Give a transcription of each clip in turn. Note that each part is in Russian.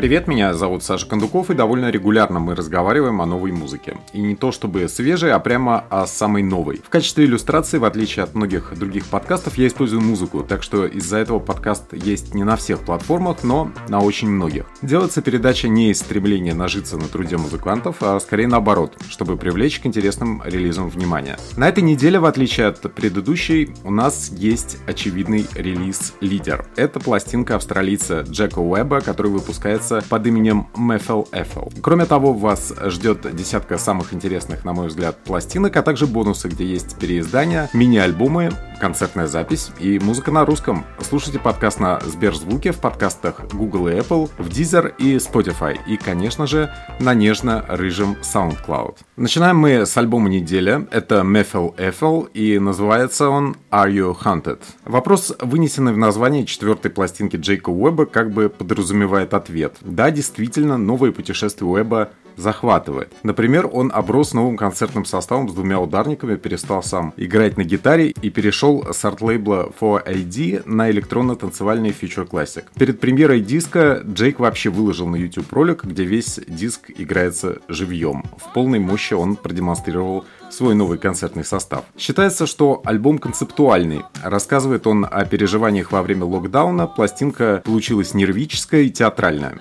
Привет, меня зовут Саша Кондуков, и довольно регулярно мы разговариваем о новой музыке. И не то чтобы свежей, а прямо о самой новой. В качестве иллюстрации, в отличие от многих других подкастов, я использую музыку, так что из-за этого подкаст есть не на всех платформах, но на очень многих. Делается передача не из стремления нажиться на труде музыкантов, а скорее наоборот, чтобы привлечь к интересным релизам внимание. На этой неделе, в отличие от предыдущей, у нас есть очевидный релиз-лидер. Это пластинка австралийца Джека Уэбба, который выпускается называется под именем Methel Ethel. Кроме того, вас ждет десятка самых интересных, на мой взгляд, пластинок, а также бонусы, где есть переиздания, мини-альбомы, концертная запись и музыка на русском. Слушайте подкаст на Сберзвуке, в подкастах Google и Apple, в Deezer и Spotify и, конечно же, на нежно-рыжем SoundCloud. Начинаем мы с альбома недели. Это Methel Ethel и называется он Are You Hunted? Вопрос, вынесенный в название четвертой пластинки Джейка Уэбба, как бы подразумевает ответ. Да, действительно, новое путешествие Уэба захватывает. Например, он оброс новым концертным составом с двумя ударниками, перестал сам играть на гитаре и перешел с арт-лейбла 4AD на электронно-танцевальный Future Classic. Перед премьерой диска Джейк вообще выложил на YouTube ролик, где весь диск играется живьем. В полной мощи он продемонстрировал свой новый концертный состав. Считается, что альбом концептуальный. Рассказывает он о переживаниях во время локдауна. Пластинка получилась нервическая и театральная.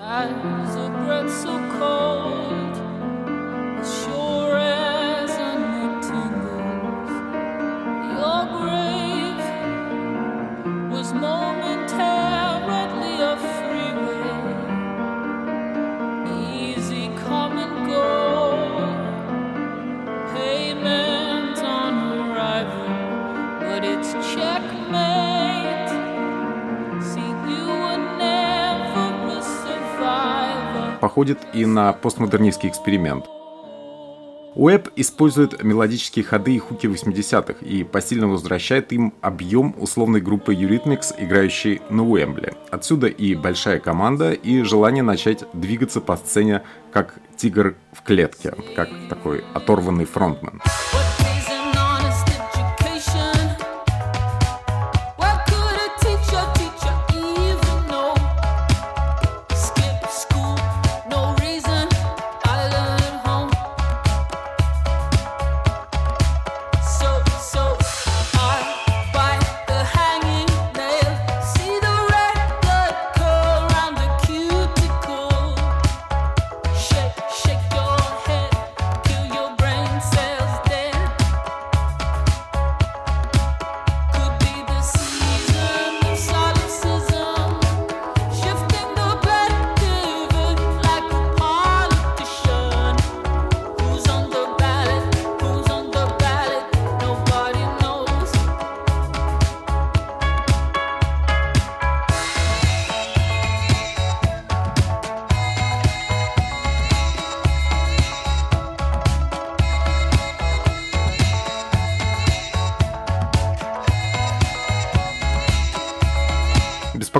Походит и на постмодернистский эксперимент. Уэб использует мелодические ходы и хуки 80-х и посильно возвращает им объем условной группы Eurythmics, играющей на Уэмбле. Отсюда и большая команда, и желание начать двигаться по сцене как тигр в клетке, как такой оторванный фронтмен.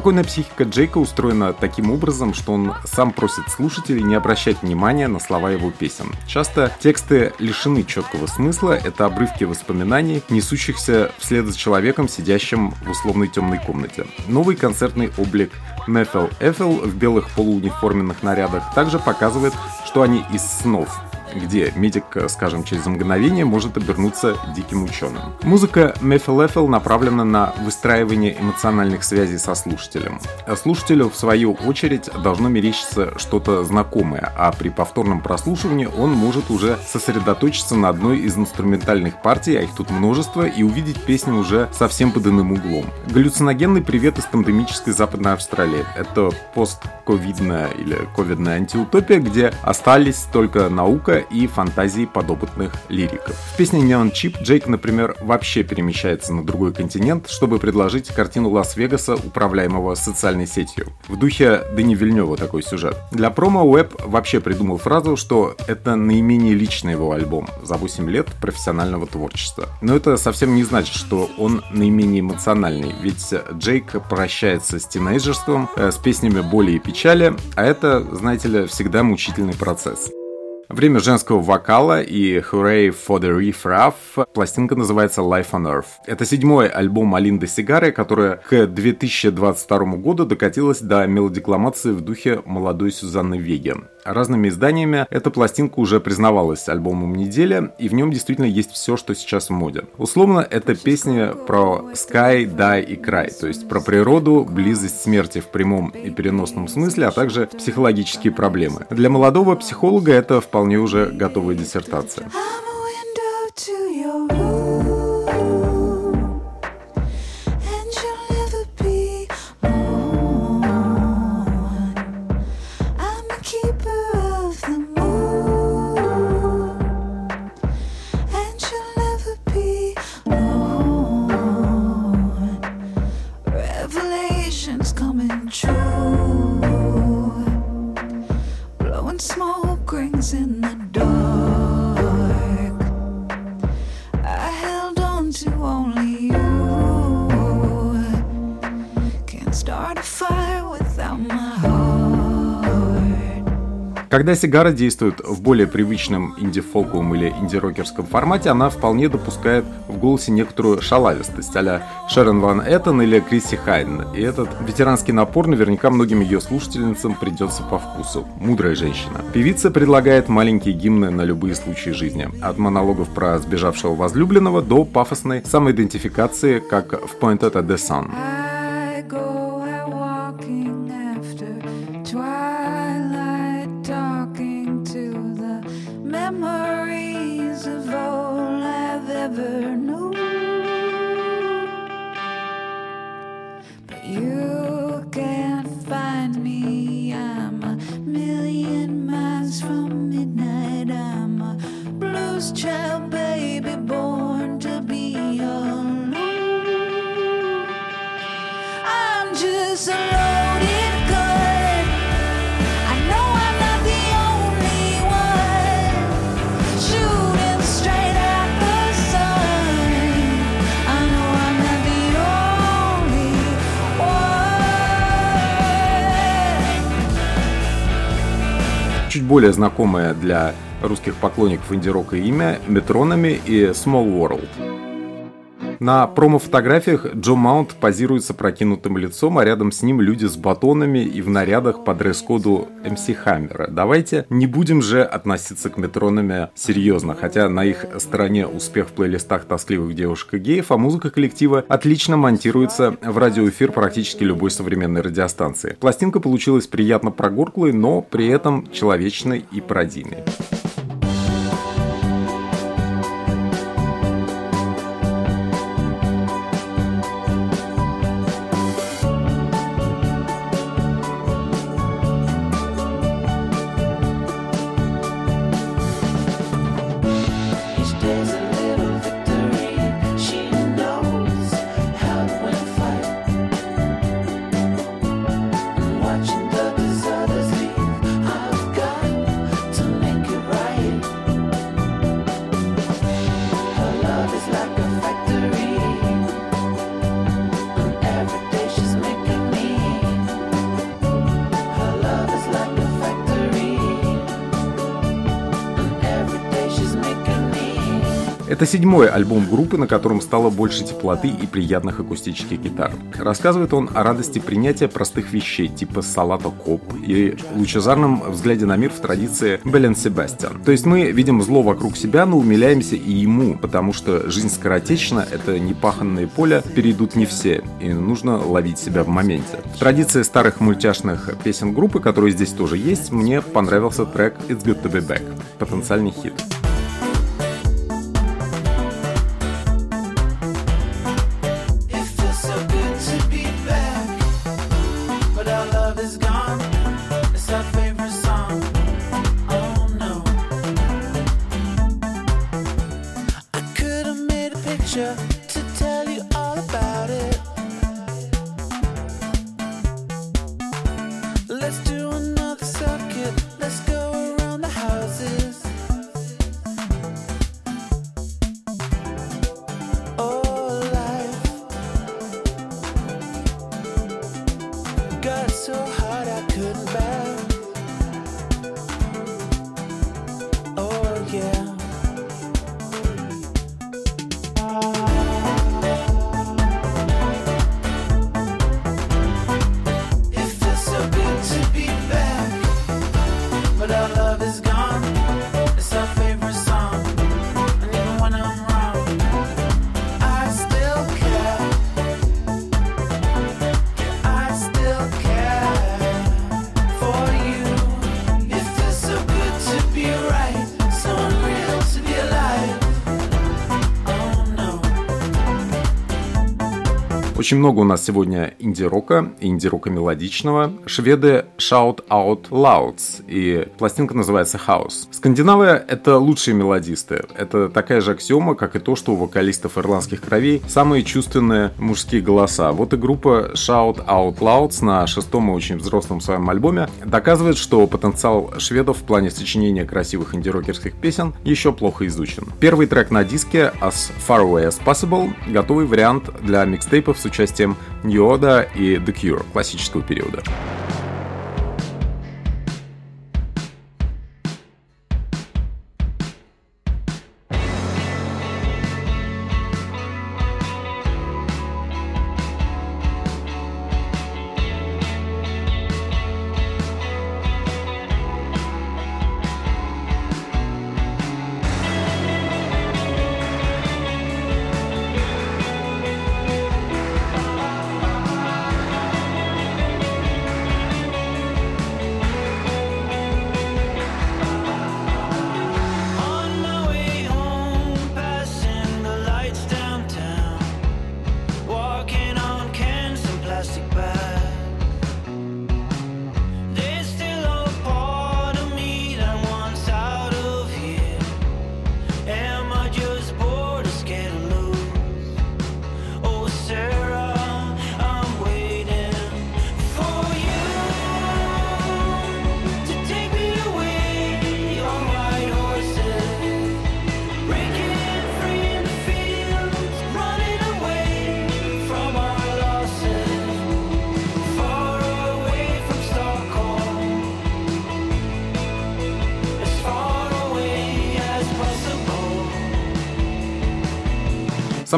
Спокойная психика Джейка устроена таким образом, что он сам просит слушателей не обращать внимания на слова его песен. Часто тексты лишены четкого смысла, это обрывки воспоминаний, несущихся вслед за человеком, сидящим в условной темной комнате. Новый концертный облик Мефел Эфел в белых полууниформенных нарядах также показывает, что они из снов, где медик, скажем, через мгновение может обернуться диким ученым. Музыка Мефелефел направлена на выстраивание эмоциональных связей со слушателем. Слушателю, в свою очередь, должно мерещиться что-то знакомое, а при повторном прослушивании он может уже сосредоточиться на одной из инструментальных партий, а их тут множество, и увидеть песню уже совсем под иным углом. Галлюциногенный привет из пандемической Западной Австралии. Это постковидная или ковидная антиутопия, где остались только наука и фантазии подопытных лириков. В песне Neon Chip Джейк, например, вообще перемещается на другой континент, чтобы предложить картину Лас-Вегаса, управляемого социальной сетью. В духе Дэни Вильнева такой сюжет. Для промо Уэб вообще придумал фразу, что это наименее личный его альбом за 8 лет профессионального творчества. Но это совсем не значит, что он наименее эмоциональный, ведь Джейк прощается с тинейджерством, э, с песнями боли и печали, а это, знаете ли, всегда мучительный процесс. Время женского вокала и Hooray for the Reef Raff. Пластинка называется Life on Earth. Это седьмой альбом Алинды Сигары, которая к 2022 году докатилась до мелодикламации в духе молодой Сюзанны Веги. Разными изданиями эта пластинка уже признавалась альбомом недели, и в нем действительно есть все, что сейчас в моде. Условно, это песня про sky, die и край, то есть про природу, близость смерти в прямом и переносном смысле, а также психологические проблемы. Для молодого психолога это вполне уже готовая диссертация. Когда сигара действует в более привычном инди-фолковом или инди-рокерском формате, она вполне допускает в голосе некоторую шалавистость, а Шерон Ван Эттон или Криси Хайден. И этот ветеранский напор наверняка многим ее слушательницам придется по вкусу. Мудрая женщина. Певица предлагает маленькие гимны на любые случаи жизни. От монологов про сбежавшего возлюбленного до пафосной самоидентификации, как в Pointed at the Sun. Более знакомое для русских поклонников инди-рока имя Метронами и Small World. На промо-фотографиях Джо Маунт позирует с опрокинутым лицом, а рядом с ним люди с батонами и в нарядах по дресс-коду MC Хаммера. Давайте не будем же относиться к метронами серьезно, хотя на их стороне успех в плейлистах тоскливых девушек и геев, а музыка коллектива отлично монтируется в радиоэфир практически любой современной радиостанции. Пластинка получилась приятно прогорклой, но при этом человечной и пародийной. Это седьмой альбом группы, на котором стало больше теплоты и приятных акустических гитар. Рассказывает он о радости принятия простых вещей, типа салата коп, и лучезарном взгляде на мир в традиции Белен Себастьян. То есть мы видим зло вокруг себя, но умиляемся и ему, потому что жизнь скоротечна, это непаханное поле, перейдут не все, и нужно ловить себя в моменте. В традиции старых мультяшных песен группы, которые здесь тоже есть, мне понравился трек It's Good To Be Back, потенциальный хит. Очень много у нас сегодня инди-рока, инди-рока мелодичного. Шведы Shout Out Louds, и пластинка называется House. Скандинавы — это лучшие мелодисты. Это такая же аксиома, как и то, что у вокалистов ирландских кровей самые чувственные мужские голоса. Вот и группа Shout Out Louds на шестом и очень взрослом своем альбоме доказывает, что потенциал шведов в плане сочинения красивых инди-рокерских песен еще плохо изучен. Первый трек на диске As Far Away As Possible — готовый вариант для микстейпов с Ньода и The Cure классического периода.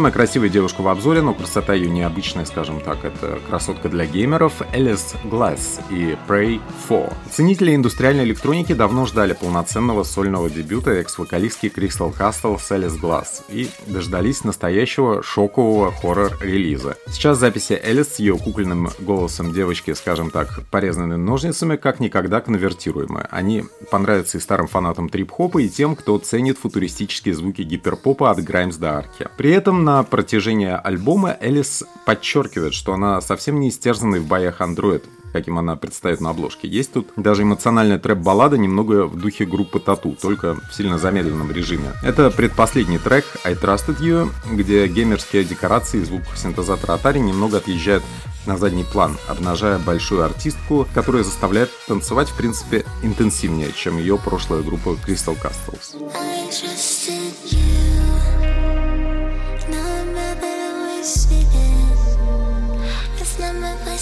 Самая красивая девушка в обзоре, но красота ее необычная, скажем так. Это красотка для геймеров Элис Гласс и Pray 4. Ценители индустриальной электроники давно ждали полноценного сольного дебюта экс-вокалистки Crystal Castle с Элис Гласс и дождались настоящего шокового хоррор-релиза. Сейчас записи Элис с ее кукольным голосом девочки, скажем так, порезанными ножницами, как никогда конвертируемы. Они понравятся и старым фанатам трип-хопа, и тем, кто ценит футуристические звуки гиперпопа от Граймс до Арки. При этом на протяжении альбома Элис подчеркивает, что она совсем не истерзанный в боях андроид, каким она предстоит на обложке. Есть тут даже эмоциональная трэп-баллада немного в духе группы Тату, только в сильно замедленном режиме. Это предпоследний трек I Trusted You, где геймерские декорации и звук синтезатора Atari немного отъезжают на задний план, обнажая большую артистку, которая заставляет танцевать, в принципе, интенсивнее, чем ее прошлая группа Crystal Castles.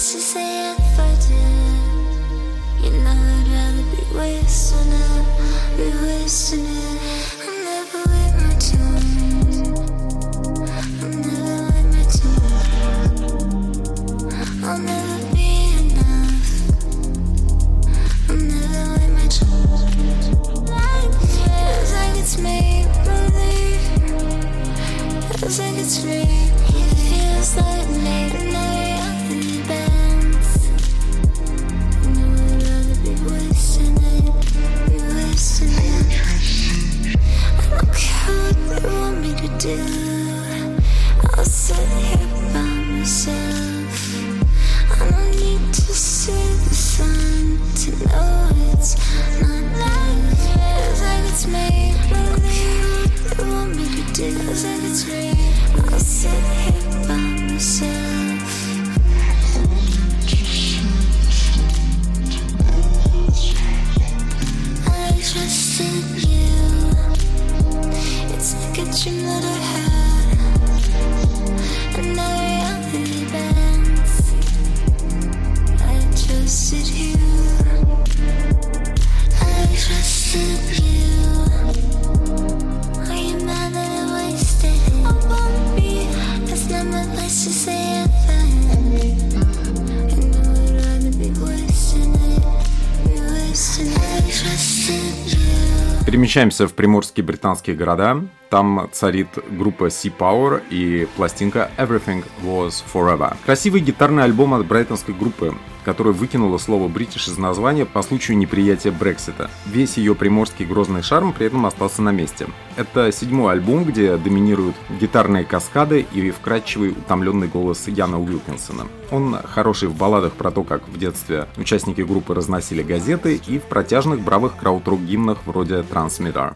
To say if I. You know I'd rather be wasting it, be wasting it. I never my turn. I never my. I'll never be enough. I'll never my. Feels like it's made believe. Feels like feels like Перемещаемся в приморские британские города. Там царит группа Sea Power и пластинка Everything Was Forever. Красивый гитарный альбом от брайтонской группы, которая выкинула слово «бритиш» из названия по случаю неприятия Брексита. Весь ее приморский грозный шарм при этом остался на месте. Это седьмой альбом, где доминируют гитарные каскады и вкрадчивый утомленный голос Яна Уилкинсона. Он хороший в балладах про то, как в детстве участники группы разносили газеты и в протяжных бравых краудрок гимнах вроде «Transmitter».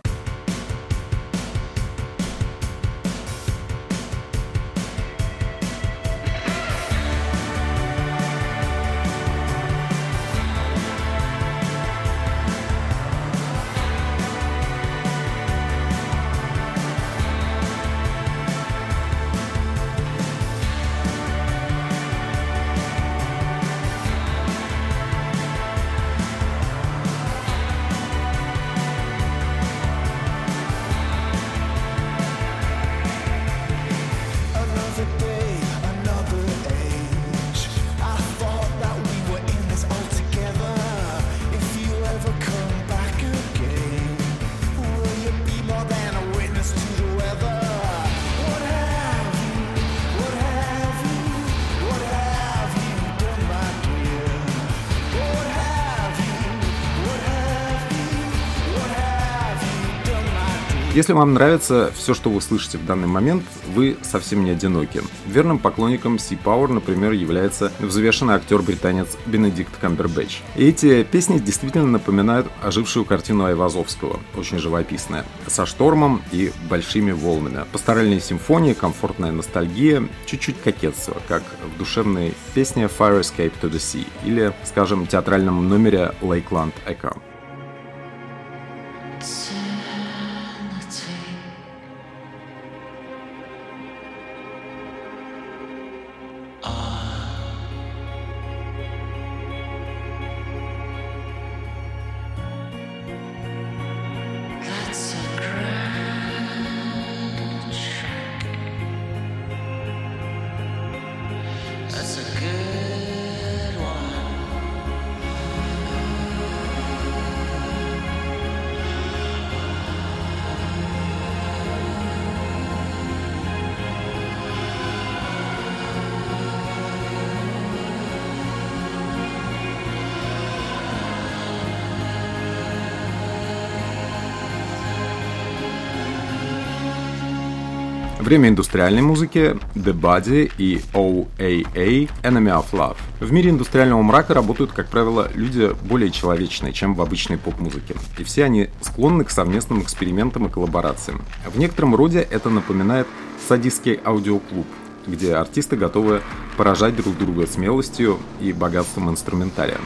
Если вам нравится все, что вы слышите в данный момент, вы совсем не одиноки. Верным поклонником Sea Power, например, является взвешенный актер-британец Бенедикт Камбербэтч. И эти песни действительно напоминают ожившую картину Айвазовского, очень живописная, со штормом и большими волнами. Пасторальные симфонии, комфортная ностальгия, чуть-чуть кокетство, как в душевной песне Fire Escape to the Sea или, скажем, театральном номере Lakeland Echo. Время индустриальной музыки The Body и OAA Enemy of Love. В мире индустриального мрака работают, как правило, люди более человечные, чем в обычной поп-музыке. И все они склонны к совместным экспериментам и коллаборациям. В некотором роде это напоминает садистский аудиоклуб, где артисты готовы поражать друг друга смелостью и богатством инструментария.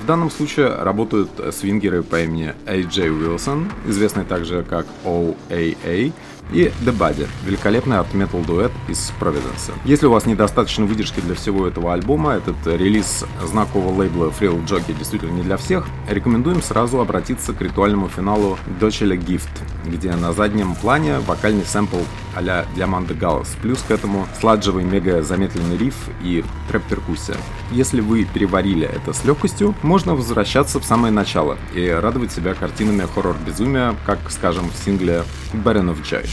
В данном случае работают свингеры по имени A.J. Wilson, известный также как OAA, и The Body, великолепный арт-метал дуэт из Провиденса. Если у вас недостаточно выдержки для всего этого альбома, этот релиз знакового лейбла Frill Jockey действительно не для всех, рекомендуем сразу обратиться к ритуальному финалу Дочеля Gift, где на заднем плане вокальный сэмпл а-ля Диаманда Галлас, плюс к этому сладжевый мега замедленный риф и трэп-перкуссия. Если вы переварили это с легкостью, можно возвращаться в самое начало и радовать себя картинами хоррор-безумия, как, скажем, в сингле Baron of Joy.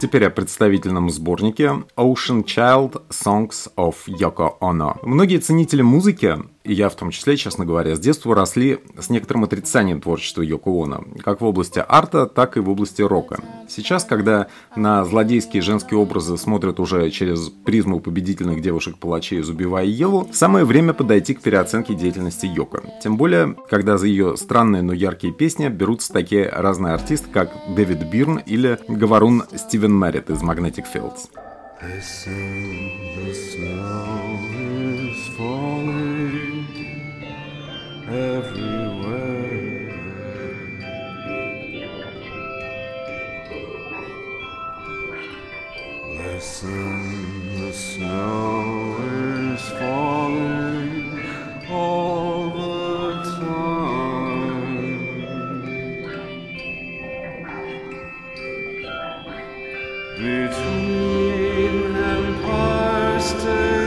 Теперь о представительном сборнике Ocean Child Songs of Yoko Ono. Многие ценители музыки и я в том числе, честно говоря, с детства росли с некоторым отрицанием творчества Йоко Оно, как в области арта, так и в области рока. Сейчас, когда на злодейские женские образы смотрят уже через призму победительных девушек-палачей «Убивая Еву», самое время подойти к переоценке деятельности Йоко. Тем более, когда за ее странные, но яркие песни берутся такие разные артисты, как Дэвид Бирн или говорун Стивен Мэрит из Magnetic Fields. everywhere. Listen, the snow is falling all the time. Between empires.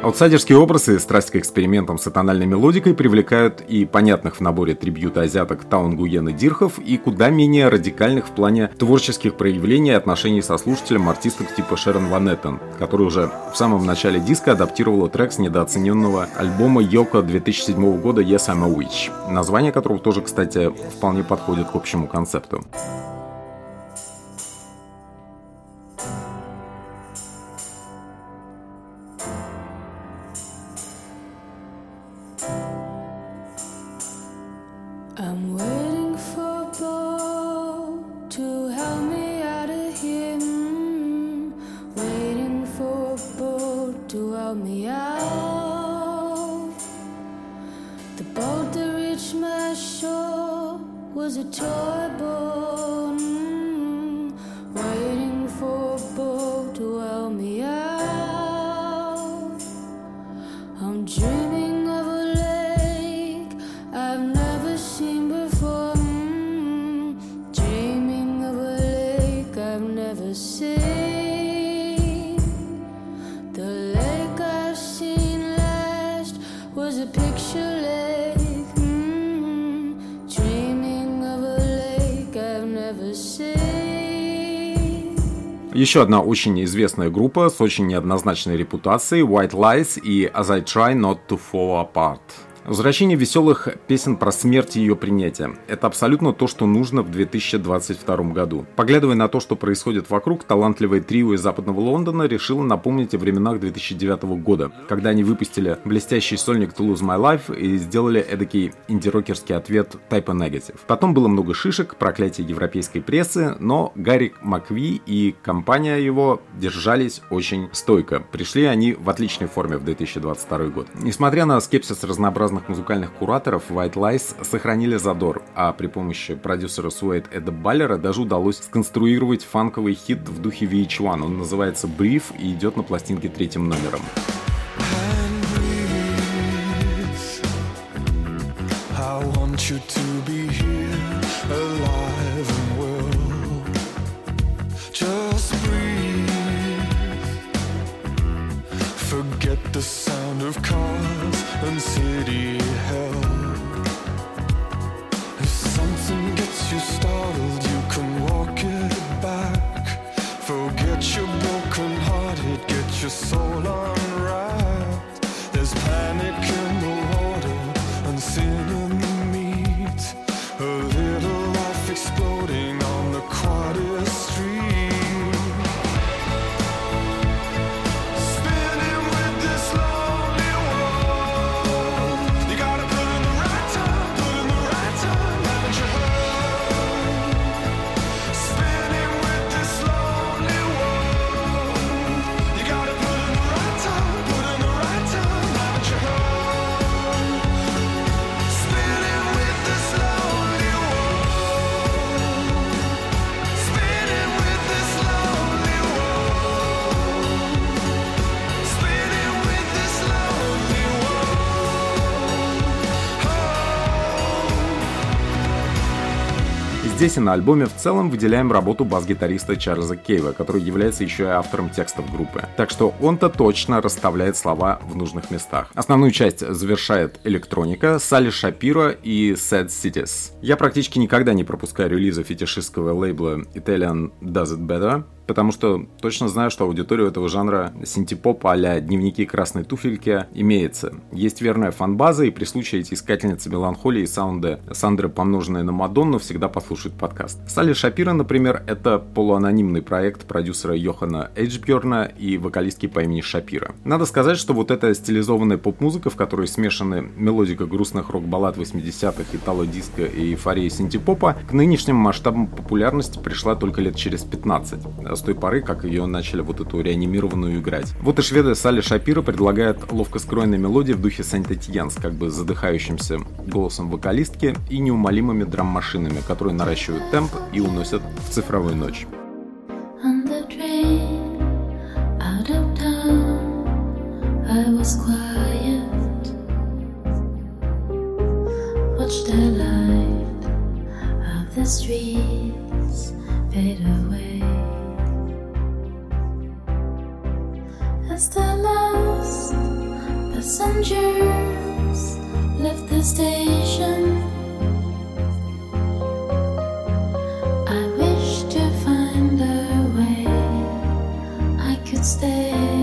Аутсайдерские образы, страсть к экспериментам с тональной мелодикой привлекают и понятных в наборе трибьюта азиаток Таун Гуен и Дирхов, и куда менее радикальных в плане творческих проявлений и отношений со слушателем артисток типа Шерон Ван Эттен, который уже в самом начале диска адаптировала трек с недооцененного альбома Йоко 2007 года Yes I'm a Witch, название которого тоже, кстати, вполне подходит к общему концепту. a toy. Еще одна очень известная группа с очень неоднозначной репутацией White Lies и As I Try Not to Fall Apart. Возвращение веселых песен про смерть и ее принятие. Это абсолютно то, что нужно в 2022 году. Поглядывая на то, что происходит вокруг, талантливое трио из западного Лондона решило напомнить о временах 2009 года, когда они выпустили блестящий сольник To Lose My Life и сделали эдакий инди-рокерский ответ Type Negative. Потом было много шишек, проклятие европейской прессы, но Гарри Макви и компания его держались очень стойко. Пришли они в отличной форме в 2022 год. Несмотря на скепсис разнообразных разных музыкальных кураторов White Lies сохранили задор, а при помощи продюсера Суэйт Эда Баллера даже удалось сконструировать фанковый хит в духе VH1. Он называется Brief и идет на пластинке третьим номером. the sound of cars and city Здесь и на альбоме в целом выделяем работу бас-гитариста Чарльза Кейва, который является еще и автором текстов группы. Так что он-то точно расставляет слова в нужных местах. Основную часть завершает электроника, Салли Шапиро и Sad Cities. Я практически никогда не пропускаю релизы фетишистского лейбла Italian Does It Better, потому что точно знаю, что аудиторию этого жанра синтепоп а дневники красной туфельки имеется. Есть верная фанбаза, и при случае эти искательницы меланхолии и саунда Сандры, помноженные на Мадонну, всегда послушают подкаст. Салли Шапира, например, это полуанонимный проект продюсера Йохана Эйджберна и вокалистки по имени Шапира. Надо сказать, что вот эта стилизованная поп-музыка, в которой смешаны мелодика грустных рок-баллад 80-х, итало-диско и эйфория синтепопа, к нынешним масштабам популярности пришла только лет через 15, с той поры, как ее начали вот эту реанимированную играть. Вот и шведы Салли Шапира предлагает ловко скроенные мелодии в духе Сент Этьянс, как бы задыхающимся голосом вокалистки и неумолимыми драм-машинами, которые наращивают темп и уносят в цифровую ночь. Watched the light of the streets fade away. As the last passengers left the station. I wish to find a way I could stay.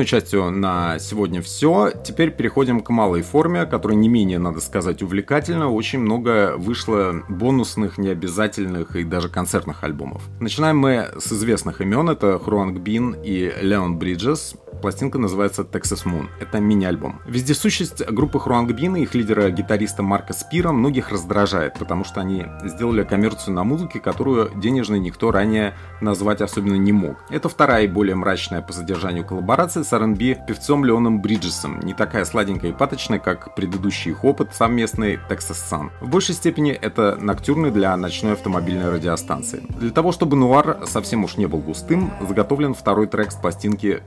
Основной частью на сегодня все. Теперь переходим к малой форме, которая не менее, надо сказать, увлекательна. Очень много вышло бонусных, необязательных и даже концертных альбомов. Начинаем мы с известных имен. Это Хруанг Бин и Леон Бриджес. Пластинка называется Texas Moon. Это мини-альбом. Вездесущесть группы Хуангбина и их лидера-гитариста Марка Спира многих раздражает, потому что они сделали коммерцию на музыке, которую денежной никто ранее назвать особенно не мог. Это вторая и более мрачная по содержанию коллаборация с R&B певцом Леоном Бриджесом, не такая сладенькая и паточная, как предыдущий их опыт совместный Texas Sun. В большей степени это ноктюрный для ночной автомобильной радиостанции. Для того, чтобы нуар совсем уж не был густым, заготовлен второй трек с пластинки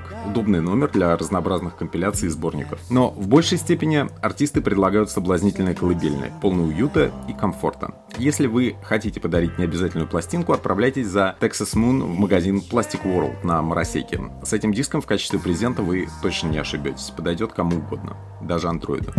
B-Funk. Удобный номер для разнообразных компиляций и сборников. Но в большей степени артисты предлагают соблазнительные колыбельные, полные уюта и комфорта. Если вы хотите подарить необязательную пластинку, отправляйтесь за Texas Moon в магазин Plastic World на Моросейке. С этим диском в качестве презента вы точно не ошибетесь. Подойдет кому угодно, даже андроиду.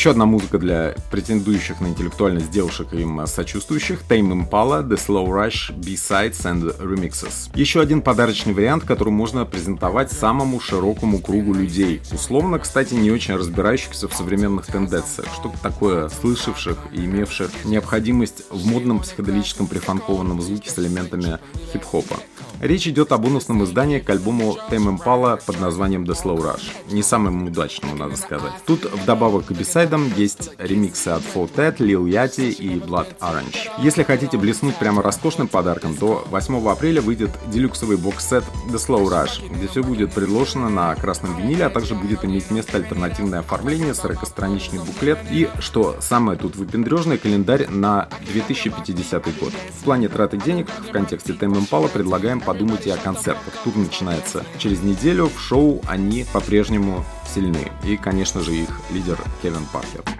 Еще одна музыка для претендующих на интеллектуальность и им сочувствующих Tame Impala, The Slow Rush, B-Sides and Remixes. Еще один подарочный вариант, который можно презентовать самому широкому кругу людей. Условно, кстати, не очень разбирающихся в современных тенденциях. Что-то такое слышавших и имевших необходимость в модном психоделическом прифанкованном звуке с элементами хип-хопа. Речь идет о бонусном издании к альбому Tame Impala под названием The Slow Rush. Не самым удачному, надо сказать. Тут вдобавок к бисайдам есть ремиксы от Full Ted, Lil Yachty и Blood Orange. Если хотите блеснуть прямо роскошным подарком, то 8 апреля выйдет делюксовый бокс-сет The Slow Rush, где все будет предложено на красном виниле, а также будет иметь место альтернативное оформление, 40-страничный буклет и, что самое тут выпендрежное, календарь на 2050 год. В плане траты денег в контексте Tame Impala предлагаем подумать и о концертах. Тур начинается через неделю, в шоу они по-прежнему сильны. И, конечно же, их лидер Кевин Паркер.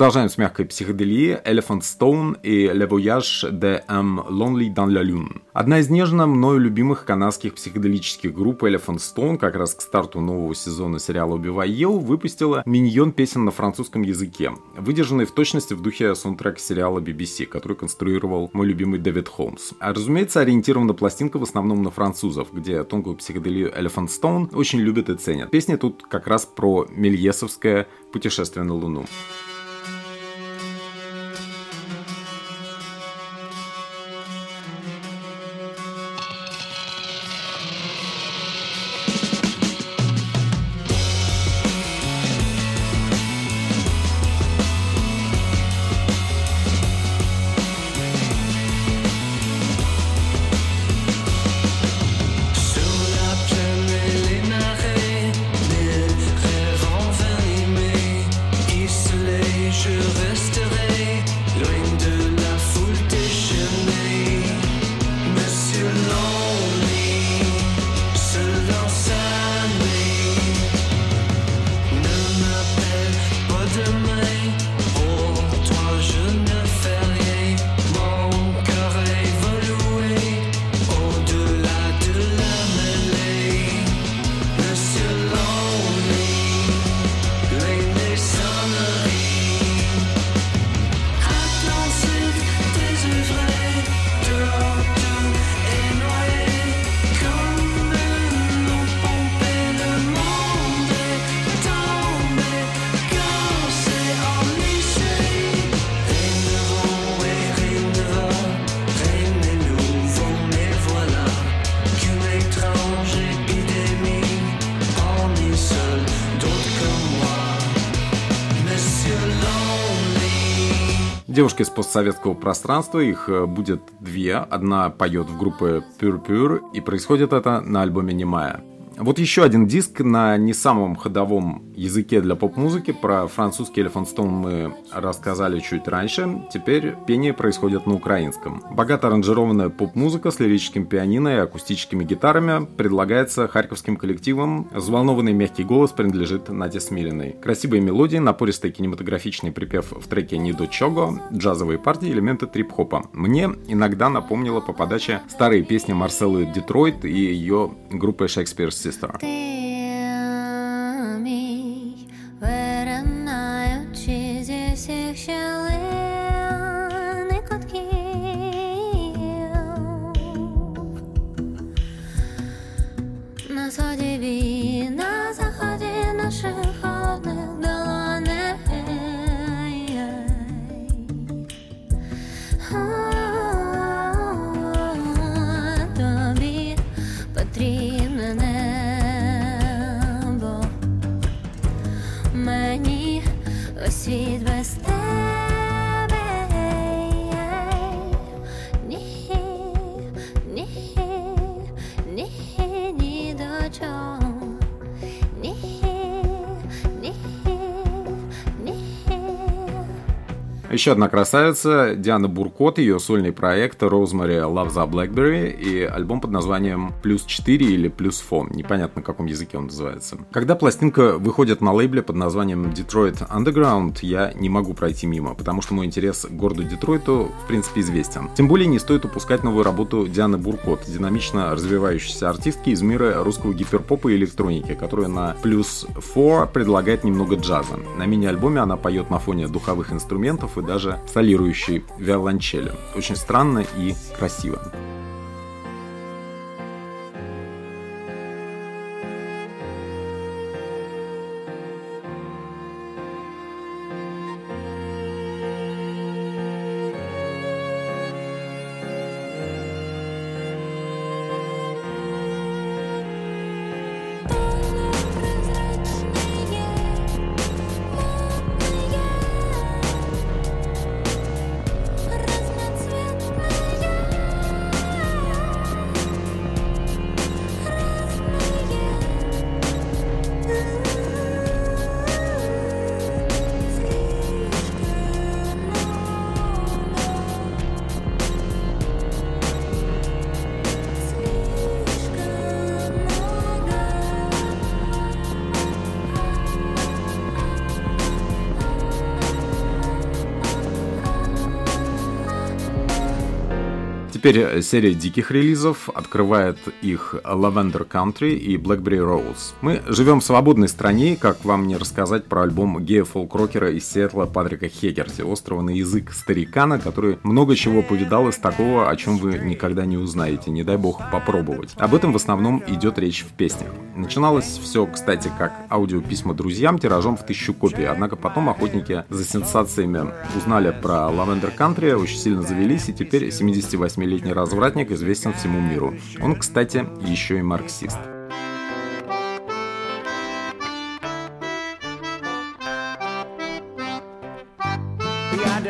Продолжаем с мягкой психоделией Elephant Stone и Le Voyage de M. Lonely dans la Lune. Одна из нежно мною любимых канадских психоделических групп Elephant Stone как раз к старту нового сезона сериала «Убивай Еву» выпустила миньон песен на французском языке, выдержанный в точности в духе саундтрека сериала BBC, который конструировал мой любимый Дэвид Холмс. А разумеется, ориентирована пластинка в основном на французов, где тонкую психоделию Elephant Stone очень любят и ценят. Песня тут как раз про мельесовское путешествие на Луну. Девушки из постсоветского пространства, их э, будет две. Одна поет в группе Pure Pure, и происходит это на альбоме Немая. Вот еще один диск на не самом ходовом языке для поп-музыки. Про французский Elephant Stone мы рассказали чуть раньше. Теперь пение происходит на украинском. Богато аранжированная поп-музыка с лирическим пианино и акустическими гитарами предлагается харьковским коллективом. Взволнованный мягкий голос принадлежит Наде Смилиной. Красивые мелодии, напористый кинематографичный припев в треке «Не до чого», джазовые партии, элементы трип-хопа. Мне иногда напомнило по подаче старые песни Марселы Детройт и ее группы Shakespeare's sister. На сході бій, на заході наших свет. Еще одна красавица, Диана Буркот, ее сольный проект Rosemary Love the Blackberry и альбом под названием «Плюс 4» или «Плюс Фон», непонятно на каком языке он называется. Когда пластинка выходит на лейбле под названием Detroit Underground, я не могу пройти мимо, потому что мой интерес к городу Детройту в принципе известен. Тем более не стоит упускать новую работу Дианы Буркот, динамично развивающейся артистки из мира русского гиперпопа и электроники, которая на Плюс 4 предлагает немного джаза. На мини-альбоме она поет на фоне духовых инструментов и даже солирующей виолончели. Очень странно и красиво. Теперь серия диких релизов открывает их Lavender Country и Blackberry Rose. Мы живем в свободной стране, как вам не рассказать про альбом гея фолк-рокера из Сиэтла Патрика Хегерти, острова на язык старикана, который много чего повидал из такого, о чем вы никогда не узнаете, не дай бог попробовать. Об этом в основном идет речь в песнях. Начиналось все, кстати, как аудиописьма друзьям тиражом в тысячу копий, однако потом охотники за сенсациями узнали про Lavender Country, очень сильно завелись, и теперь 78 летний развратник известен всему миру. Он, кстати, еще и марксист.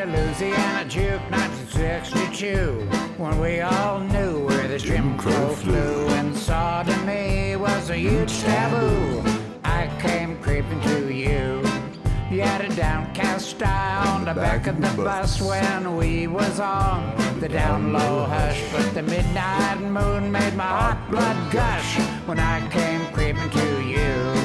Louisiana juke 1962 When we all knew where the Jim Crow flew And sodomy was a huge taboo I came creeping to you You had a downcast style on the back of the bus when we was on the down low hush. But the midnight moon made my hot blood gush when I came creeping to you.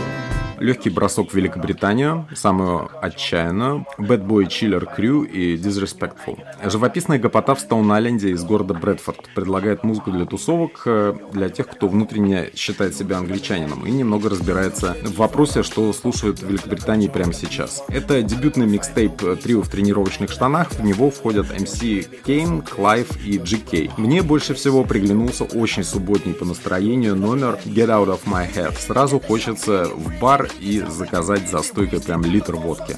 Легкий бросок в Великобританию, самую отчаянную, Bad Boy Chiller Crew и Disrespectful. Живописная гопота в Stone Island из города Брэдфорд предлагает музыку для тусовок э, для тех, кто внутренне считает себя англичанином и немного разбирается в вопросе, что слушают в Великобритании прямо сейчас. Это дебютный микстейп трио в тренировочных штанах, в него входят MC Kane, Clive и GK. Мне больше всего приглянулся очень субботний по настроению номер Get Out of My Head. Сразу хочется в бар и заказать за стойкой прям литр водки.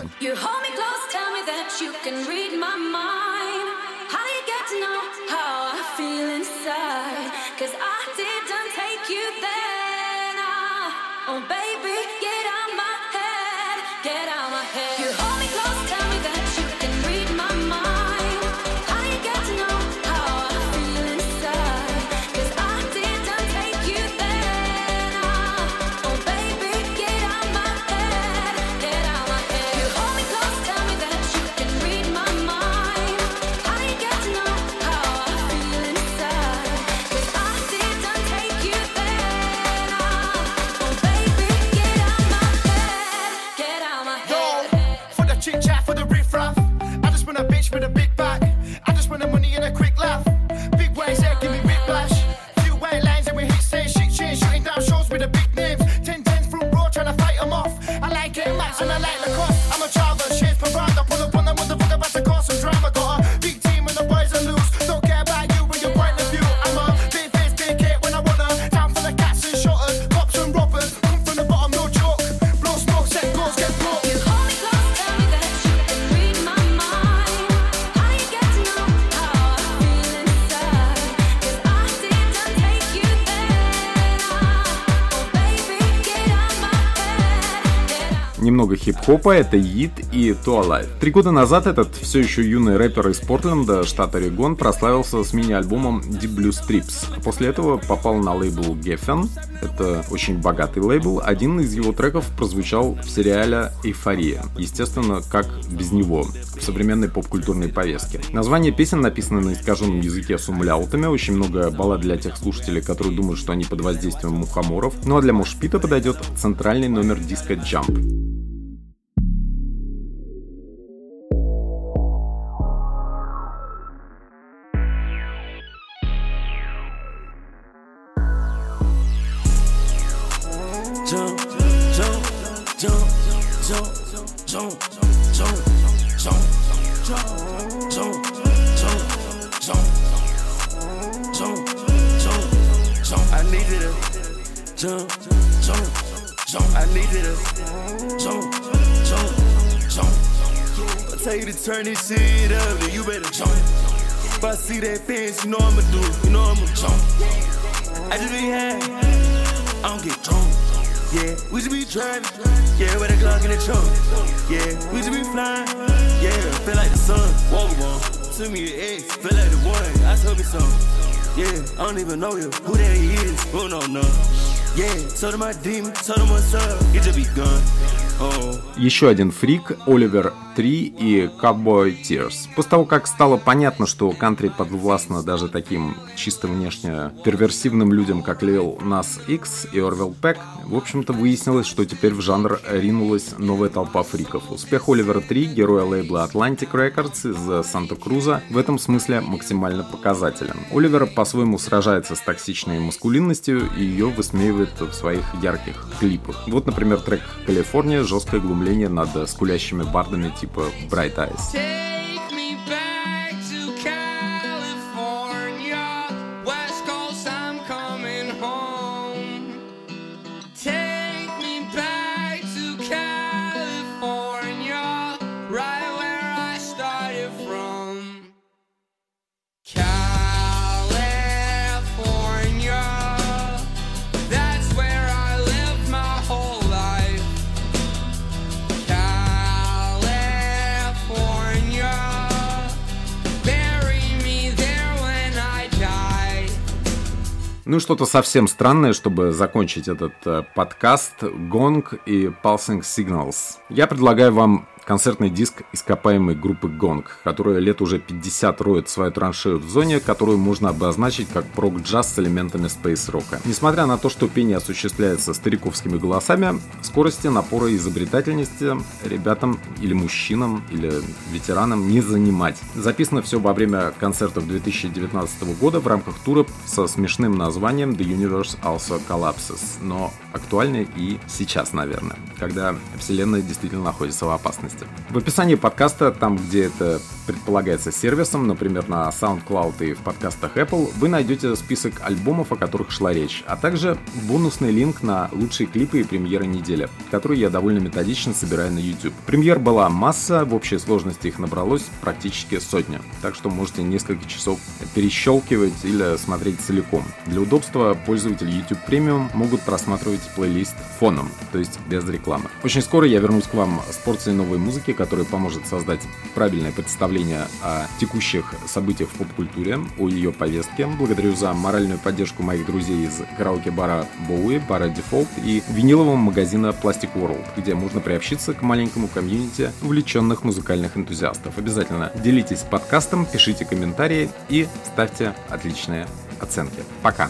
Немного хип-хопа, это Yid и Alive. Три года назад этот все еще юный рэпер из Портленда, штата Орегон, прославился с мини-альбомом Deep Blue Strips. А после этого попал на лейбл Geffen, это очень богатый лейбл. Один из его треков прозвучал в сериале «Эйфория». Естественно, как без него в современной поп-культурной повестке. Название песен написано на искаженном языке с умляутами, очень много баллад для тех слушателей, которые думают, что они под воздействием мухоморов. Ну а для мушпита подойдет центральный номер диска Jump. Turn this shit up, then you better jump. If I see that fence, you know I'ma do it, you know I'ma jump. I just be high, I don't get drunk. Yeah, we should be driving. Yeah, with a Glock in the trunk. Yeah, we should be flying. Yeah, feel like the sun. Walk on. Send me an X, feel like the one. I told me so. Yeah, I don't even know you. Who that is? Oh, Who know no? Yeah, told him my demon, told him what's up. It just be gone. Еще один фрик, Оливер 3 и Cowboy Tears. После того, как стало понятно, что кантри подвластно даже таким чисто внешне перверсивным людям, как Lil Nas X и Orville Peck, в общем-то выяснилось, что теперь в жанр ринулась новая толпа фриков. Успех Оливера 3, героя лейбла Atlantic Records из Санта-Круза, в этом смысле максимально показателен. Оливер по-своему сражается с токсичной маскулинностью и ее высмеивает в своих ярких клипах. Вот, например, трек «Калифорния» жесткое глумление над скулящими бардами типа Bright Eyes. Что-то совсем странное, чтобы закончить этот э, подкаст. Гонг и Pulsing Signals. Я предлагаю вам концертный диск ископаемой группы Гонг, которая лет уже 50 роет свою траншею в зоне, которую можно обозначить как прог-джаз с элементами спейс-рока. Несмотря на то, что пение осуществляется стариковскими голосами, скорости, напора и изобретательности ребятам или мужчинам, или ветеранам не занимать. Записано все во время концертов 2019 года в рамках тура со смешным названием The Universe Also Collapses, но актуальны и сейчас, наверное, когда Вселенная действительно находится в опасности подкасте. В описании подкаста, там где это предполагается сервисом, например, на SoundCloud и в подкастах Apple, вы найдете список альбомов, о которых шла речь, а также бонусный линк на лучшие клипы и премьеры недели, которые я довольно методично собираю на YouTube. Премьер была масса, в общей сложности их набралось практически сотня, так что можете несколько часов перещелкивать или смотреть целиком. Для удобства пользователи YouTube Premium могут просматривать плейлист фоном, то есть без рекламы. Очень скоро я вернусь к вам с порцией новой музыки, которая поможет создать правильное представление о текущих событиях в поп-культуре, о ее повестке. Благодарю за моральную поддержку моих друзей из караоке-бара Боуи, бара Default и винилового магазина Plastic World, где можно приобщиться к маленькому комьюнити увлеченных музыкальных энтузиастов. Обязательно делитесь подкастом, пишите комментарии и ставьте отличные оценки. Пока!